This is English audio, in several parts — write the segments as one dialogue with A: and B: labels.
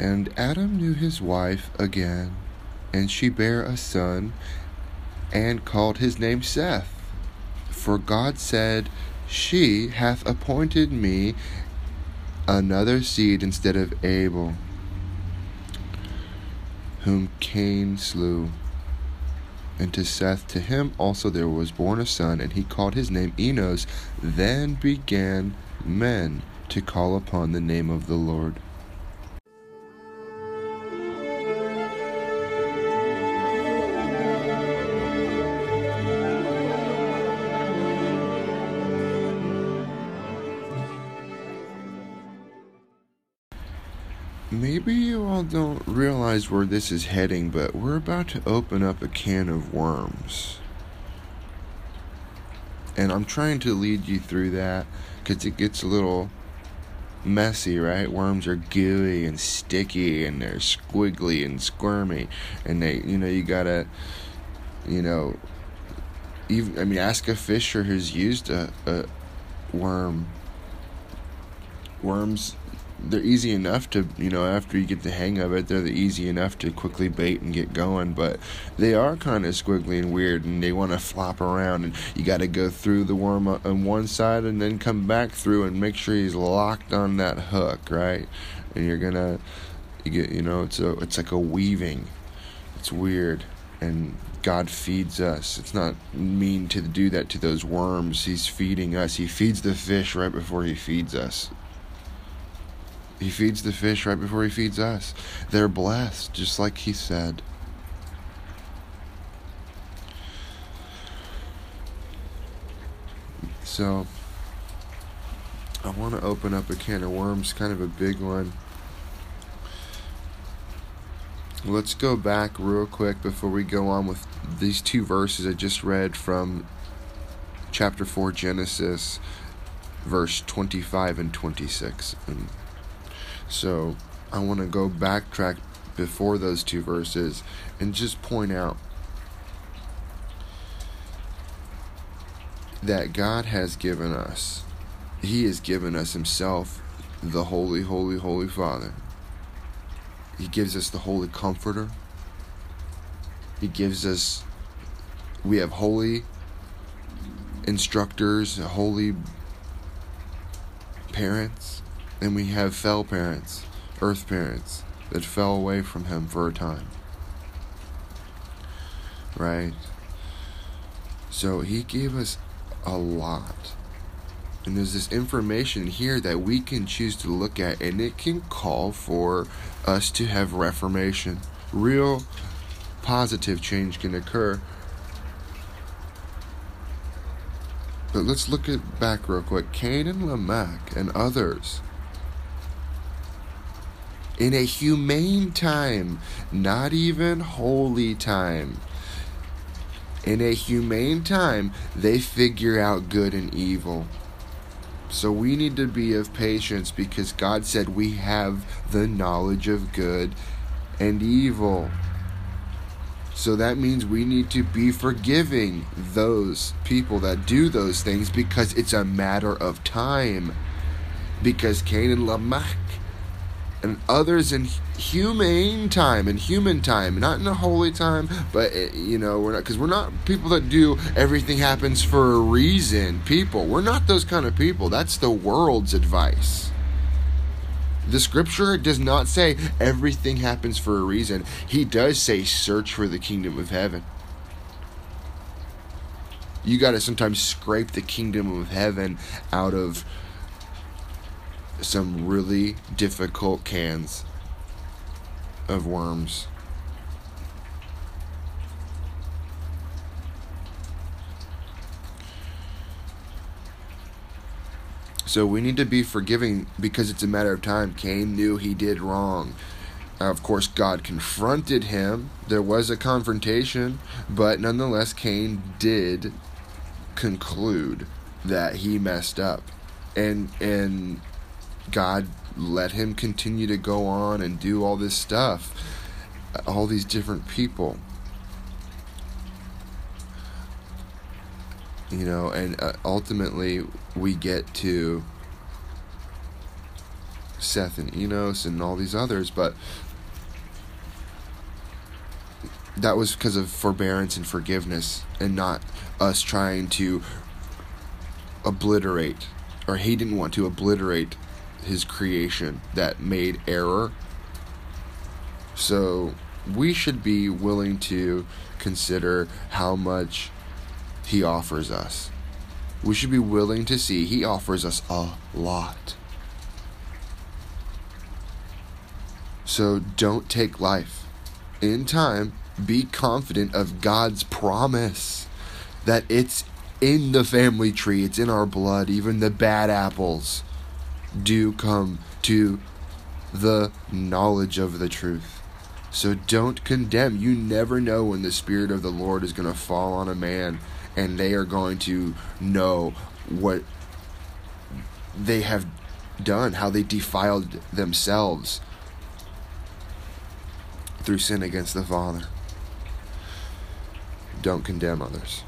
A: And Adam knew his wife again, and she bare a son, and called his name Seth. For God said, She hath appointed me another seed instead of Abel, whom Cain slew. And to Seth, to him also there was born a son, and he called his name Enos. Then began men to call upon the name of the Lord. Realize where this is heading, but we're about to open up a can of worms. And I'm trying to lead you through that because it gets a little messy, right? Worms are gooey and sticky and they're squiggly and squirmy. And they, you know, you gotta, you know, even, I mean, ask a fisher who's used a, a worm. Worms they're easy enough to you know after you get the hang of it they're the easy enough to quickly bait and get going but they are kind of squiggly and weird and they want to flop around and you got to go through the worm on one side and then come back through and make sure he's locked on that hook right and you're gonna you get you know it's a it's like a weaving it's weird and God feeds us. It's not mean to do that to those worms. He's feeding us. He feeds the fish right before he feeds us. He feeds the fish right before he feeds us. They're blessed, just like he said. So, I want to open up a can of worms, kind of a big one. Let's go back real quick before we go on with these two verses I just read from chapter 4 Genesis, verse 25 and 26. And so I want to go backtrack before those two verses and just point out that God has given us, He has given us Himself, the Holy, Holy, Holy Father. He gives us the Holy Comforter. He gives us, we have holy instructors, holy parents and we have fell parents, earth parents, that fell away from him for a time. Right? So he gave us a lot. And there's this information here that we can choose to look at, and it can call for us to have reformation. Real positive change can occur. But let's look at back real quick. Cain and Lamech and others in a humane time, not even holy time. In a humane time, they figure out good and evil. So we need to be of patience because God said we have the knowledge of good and evil. So that means we need to be forgiving those people that do those things because it's a matter of time. Because Cain and Lamech and others in humane time and human time, not in a holy time, but eh, you know, we're not because we're not people that do everything happens for a reason. People, we're not those kind of people. That's the world's advice. The scripture does not say everything happens for a reason. He does say search for the kingdom of heaven. You got to sometimes scrape the kingdom of heaven out of some really difficult cans of worms. So we need to be forgiving because it's a matter of time. Cain knew he did wrong. of course, God confronted him. There was a confrontation, but nonetheless, Cain did conclude that he messed up. And and God let him continue to go on and do all this stuff, all these different people. You know, and uh, ultimately we get to Seth and Enos and all these others, but that was because of forbearance and forgiveness and not us trying to obliterate or he didn't want to obliterate his creation that made error. So we should be willing to consider how much he offers us. We should be willing to see he offers us a lot. So don't take life in time. Be confident of God's promise that it's in the family tree, it's in our blood. Even the bad apples do come to the knowledge of the truth. So don't condemn. You never know when the Spirit of the Lord is going to fall on a man and they are going to know what they have done, how they defiled themselves through sin against the Father don't condemn others.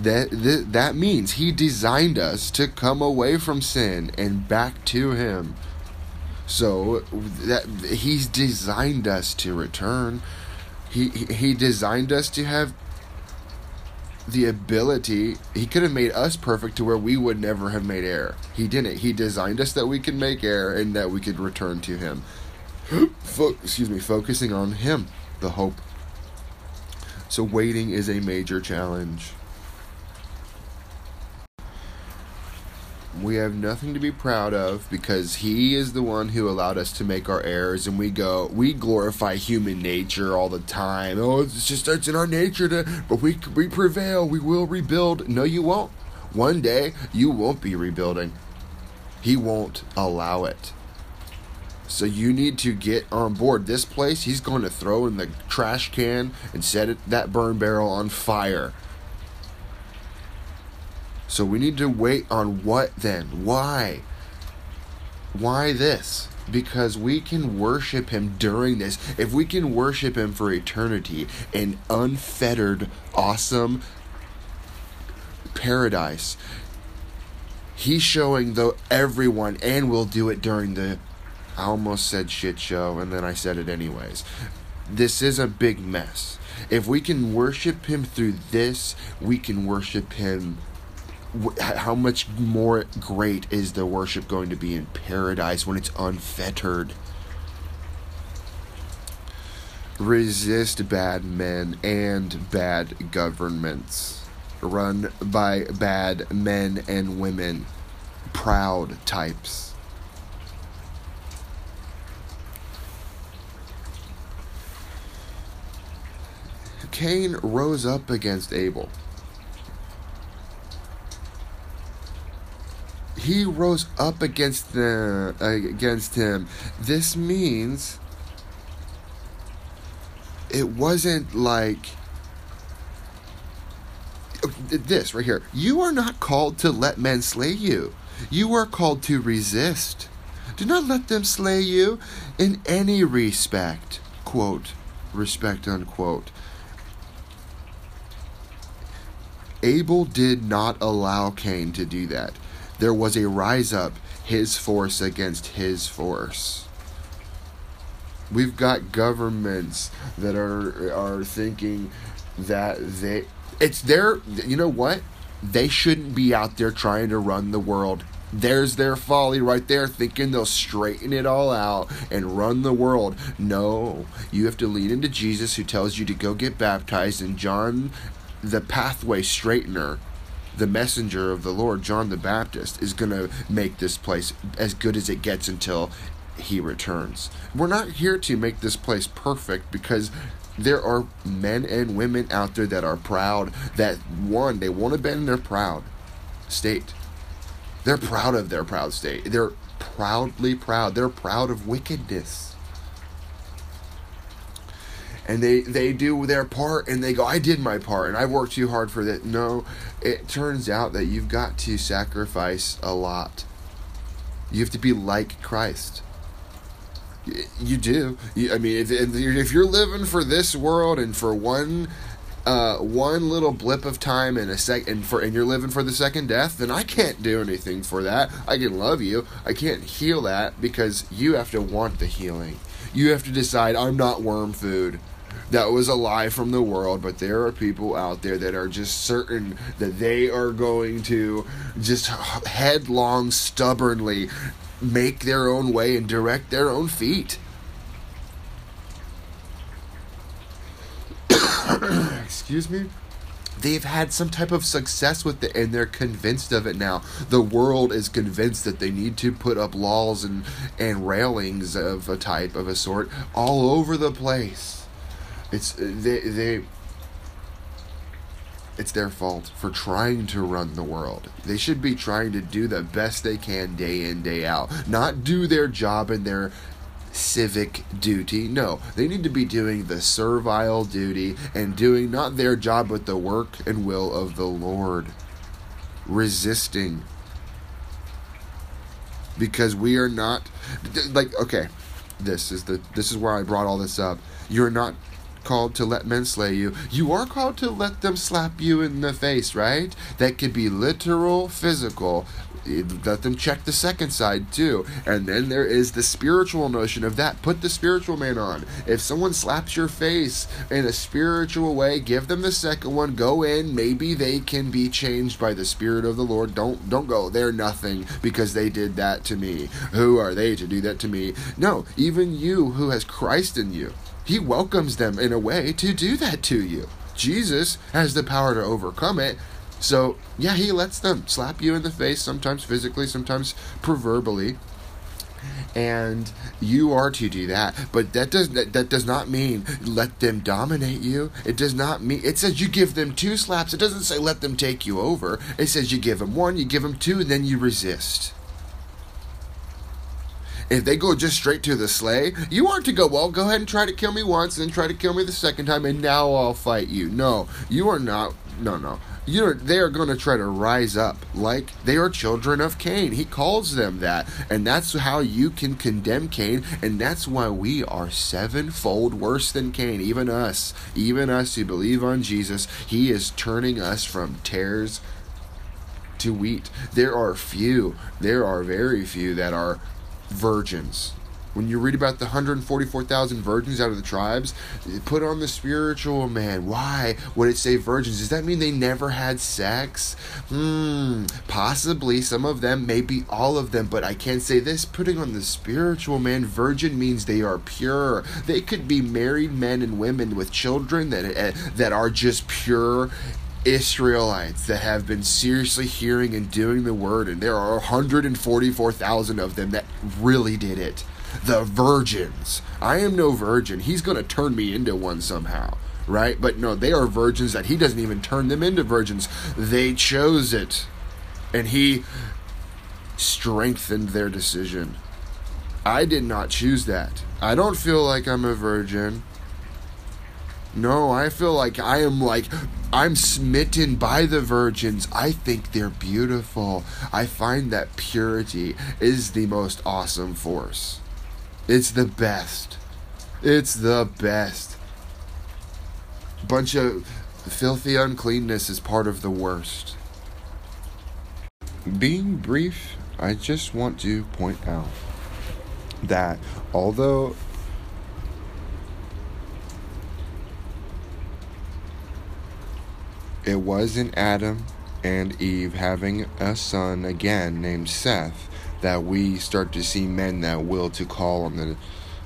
A: That, that, means he designed us to come away from sin and back to him. So that he's designed us to return. He he designed us to have the ability. He could have made us perfect to where we would never have made error. He didn't. He designed us that we could make error and that we could return to him. Fo- excuse me, focusing on him, the hope so waiting is a major challenge. We have nothing to be proud of because he is the one who allowed us to make our errors and we go we glorify human nature all the time. Oh, it's just it's in our nature to but we we prevail, we will rebuild. No you won't. One day you won't be rebuilding. He won't allow it. So you need to get on board. This place, he's going to throw in the trash can and set it, that burn barrel on fire. So we need to wait on what then? Why? Why this? Because we can worship him during this. If we can worship him for eternity in unfettered, awesome paradise, he's showing the everyone and we'll do it during the I almost said shit show, and then I said it anyways. This is a big mess. If we can worship Him through this, we can worship Him. How much more great is the worship going to be in paradise when it's unfettered? Resist bad men and bad governments run by bad men and women, proud types Cain rose up against Abel. He rose up against the against him. This means it wasn't like this right here. You are not called to let men slay you. You are called to resist. Do not let them slay you in any respect. Quote, respect, unquote. Abel did not allow Cain to do that. There was a rise up, his force against his force. We've got governments that are are thinking that they it's their you know what? They shouldn't be out there trying to run the world. There's their folly right there, thinking they'll straighten it all out and run the world. No, you have to lean into Jesus, who tells you to go get baptized. And John the pathway straightener, the messenger of the Lord, John the Baptist, is going to make this place as good as it gets until he returns. We're not here to make this place perfect because there are men and women out there that are proud that one, they want to bend their proud state. They're proud of their proud state. They're proudly proud. They're proud of wickedness and they they do their part and they go i did my part and i worked too hard for that no it turns out that you've got to sacrifice a lot you have to be like christ you do i mean if, if you're living for this world and for one uh, one little blip of time and a sec and for and you're living for the second death, then I can't do anything for that. I can love you. I can't heal that because you have to want the healing. You have to decide I'm not worm food. That was a lie from the world, but there are people out there that are just certain that they are going to just headlong, stubbornly make their own way and direct their own feet. Excuse me? They've had some type of success with it and they're convinced of it now. The world is convinced that they need to put up laws and, and railings of a type, of a sort, all over the place. It's uh, they they it's their fault for trying to run the world. They should be trying to do the best they can day in, day out. Not do their job and their civic duty. No, they need to be doing the servile duty and doing not their job but the work and will of the Lord. Resisting. Because we are not like okay, this is the this is where I brought all this up. You're not called to let men slay you. You are called to let them slap you in the face, right? That could be literal, physical. Let them check the second side too. And then there is the spiritual notion of that. Put the spiritual man on. If someone slaps your face in a spiritual way, give them the second one. Go in. Maybe they can be changed by the Spirit of the Lord. Don't don't go. They're nothing because they did that to me. Who are they to do that to me? No, even you who has Christ in you he welcomes them in a way to do that to you. Jesus has the power to overcome it. So, yeah, he lets them slap you in the face, sometimes physically, sometimes proverbially. And you are to do that. But that does that, that does not mean let them dominate you. It does not mean it says you give them two slaps. It doesn't say let them take you over. It says you give them one, you give them two, and then you resist. If they go just straight to the slay, you aren't to go, well, go ahead and try to kill me once, and then try to kill me the second time, and now I'll fight you. No, you are not. No, no. You're, they are going to try to rise up like they are children of Cain. He calls them that. And that's how you can condemn Cain. And that's why we are sevenfold worse than Cain. Even us, even us who believe on Jesus, He is turning us from tares to wheat. There are few, there are very few that are virgins. When you read about the 144,000 virgins out of the tribes, put on the spiritual man. Why would it say virgins? Does that mean they never had sex? Hmm, possibly some of them, maybe all of them, but I can't say this. Putting on the spiritual man, virgin means they are pure. They could be married men and women with children that uh, that are just pure Israelites that have been seriously hearing and doing the word, and there are 144,000 of them that really did it. The virgins. I am no virgin. He's going to turn me into one somehow, right? But no, they are virgins that he doesn't even turn them into virgins. They chose it, and he strengthened their decision. I did not choose that. I don't feel like I'm a virgin. No, I feel like I am like I'm smitten by the virgins. I think they're beautiful. I find that purity is the most awesome force. It's the best. It's the best. Bunch of filthy uncleanness is part of the worst. Being brief, I just want to point out that although It was in Adam and Eve having a son again named Seth that we start to see men that will to call on the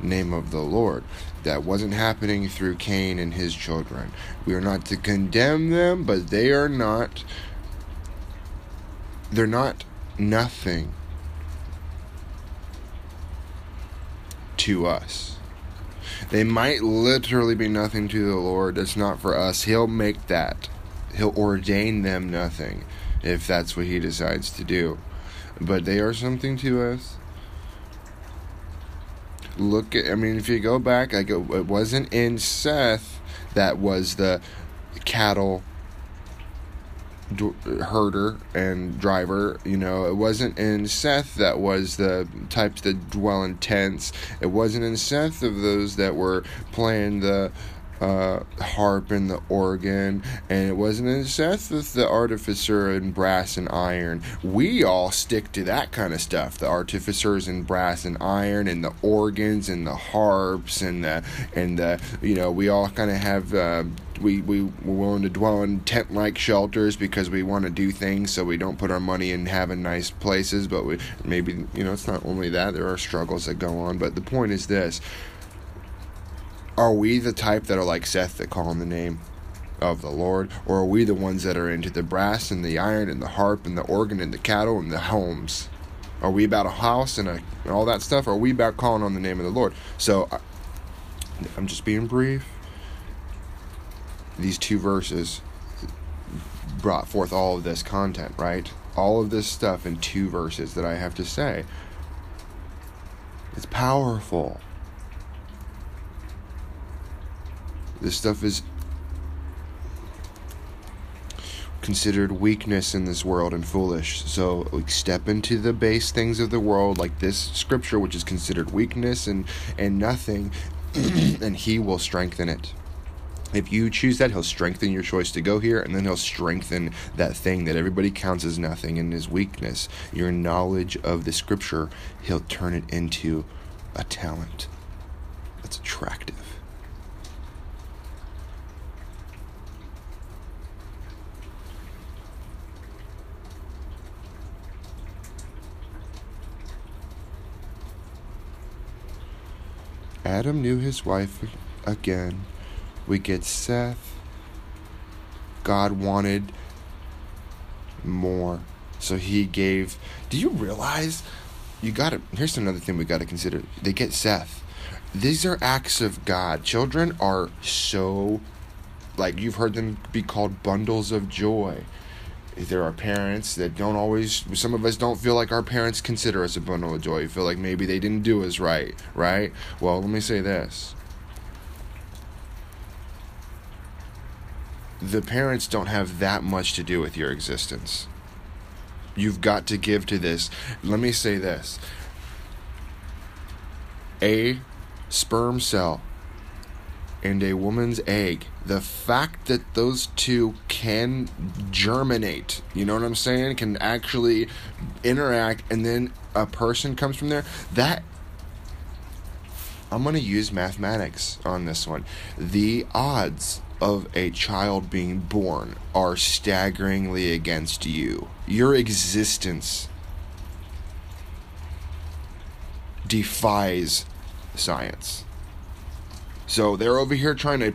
A: name of the Lord. That wasn't happening through Cain and his children. We are not to condemn them, but they are not they're not nothing to us. They might literally be nothing to the Lord. That's not for us. He'll make that he'll ordain them nothing if that's what he decides to do. But they are something to us. Look at, I mean, if you go back, like it, it wasn't in Seth that was the cattle herder and driver. You know, it wasn't in Seth that was the types that dwell in tents. It wasn't in Seth of those that were playing the uh, harp and the organ, and it wasn't in Seth with the artificer and brass and iron. We all stick to that kind of stuff the artificers and brass and iron, and the organs and the harps, and the, and the, you know, we all kind of have. Uh, we, we we're willing to dwell in tent like shelters because we want to do things so we don't put our money in having nice places but we maybe you know it's not only that there are struggles that go on but the point is this are we the type that are like Seth that call on the name of the Lord? Or are we the ones that are into the brass and the iron and the harp and the organ and the cattle and the homes? Are we about a house and, a, and all that stuff? Are we about calling on the name of the Lord? So I, I'm just being brief. These two verses brought forth all of this content, right? All of this stuff in two verses that I have to say. It's powerful. This stuff is considered weakness in this world and foolish. So like, step into the base things of the world, like this scripture, which is considered weakness and and nothing, and He will strengthen it. If you choose that, He'll strengthen your choice to go here, and then He'll strengthen that thing that everybody counts as nothing and is weakness. Your knowledge of the scripture, He'll turn it into a talent that's attractive. Adam knew his wife again. We get Seth. God wanted more. So he gave. Do you realize? You got to. Here's another thing we got to consider. They get Seth. These are acts of God. Children are so. Like, you've heard them be called bundles of joy there are parents that don't always some of us don't feel like our parents consider us a bundle of joy. We feel like maybe they didn't do us right right? Well let me say this. The parents don't have that much to do with your existence. You've got to give to this. Let me say this. A sperm cell and a woman's egg, the fact that those two can germinate, you know what I'm saying, can actually interact, and then a person comes from there, that I'm going to use mathematics on this one. The odds of a child being born are staggeringly against you. Your existence defies science. So they're over here trying to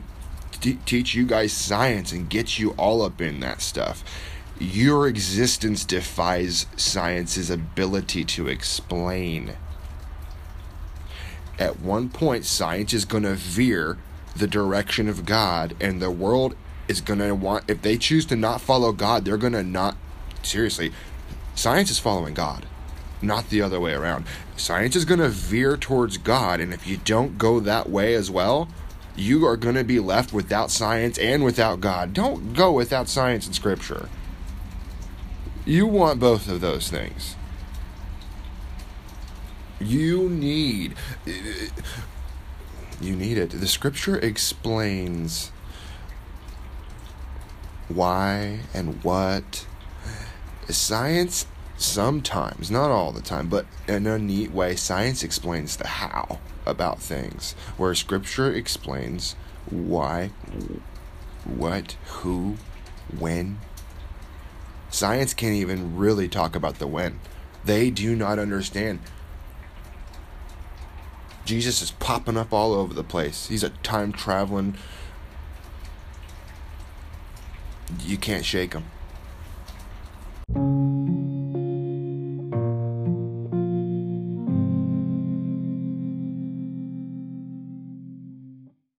A: t- teach you guys science and get you all up in that stuff. Your existence defies science's ability to explain. At one point, science is going to veer the direction of God, and the world is going to want, if they choose to not follow God, they're going to not, seriously, science is following God not the other way around. Science is going to veer towards God, and if you don't go that way as well, you are going to be left without science and without God. Don't go without science and scripture. You want both of those things. You need you need it. The scripture explains why and what science sometimes, not all the time, but in a neat way, science explains the how about things, where scripture explains why, what, who, when. Science can't even really talk about the when. They do not understand. Jesus is popping up all over the place. He's a time traveling. You can't shake him.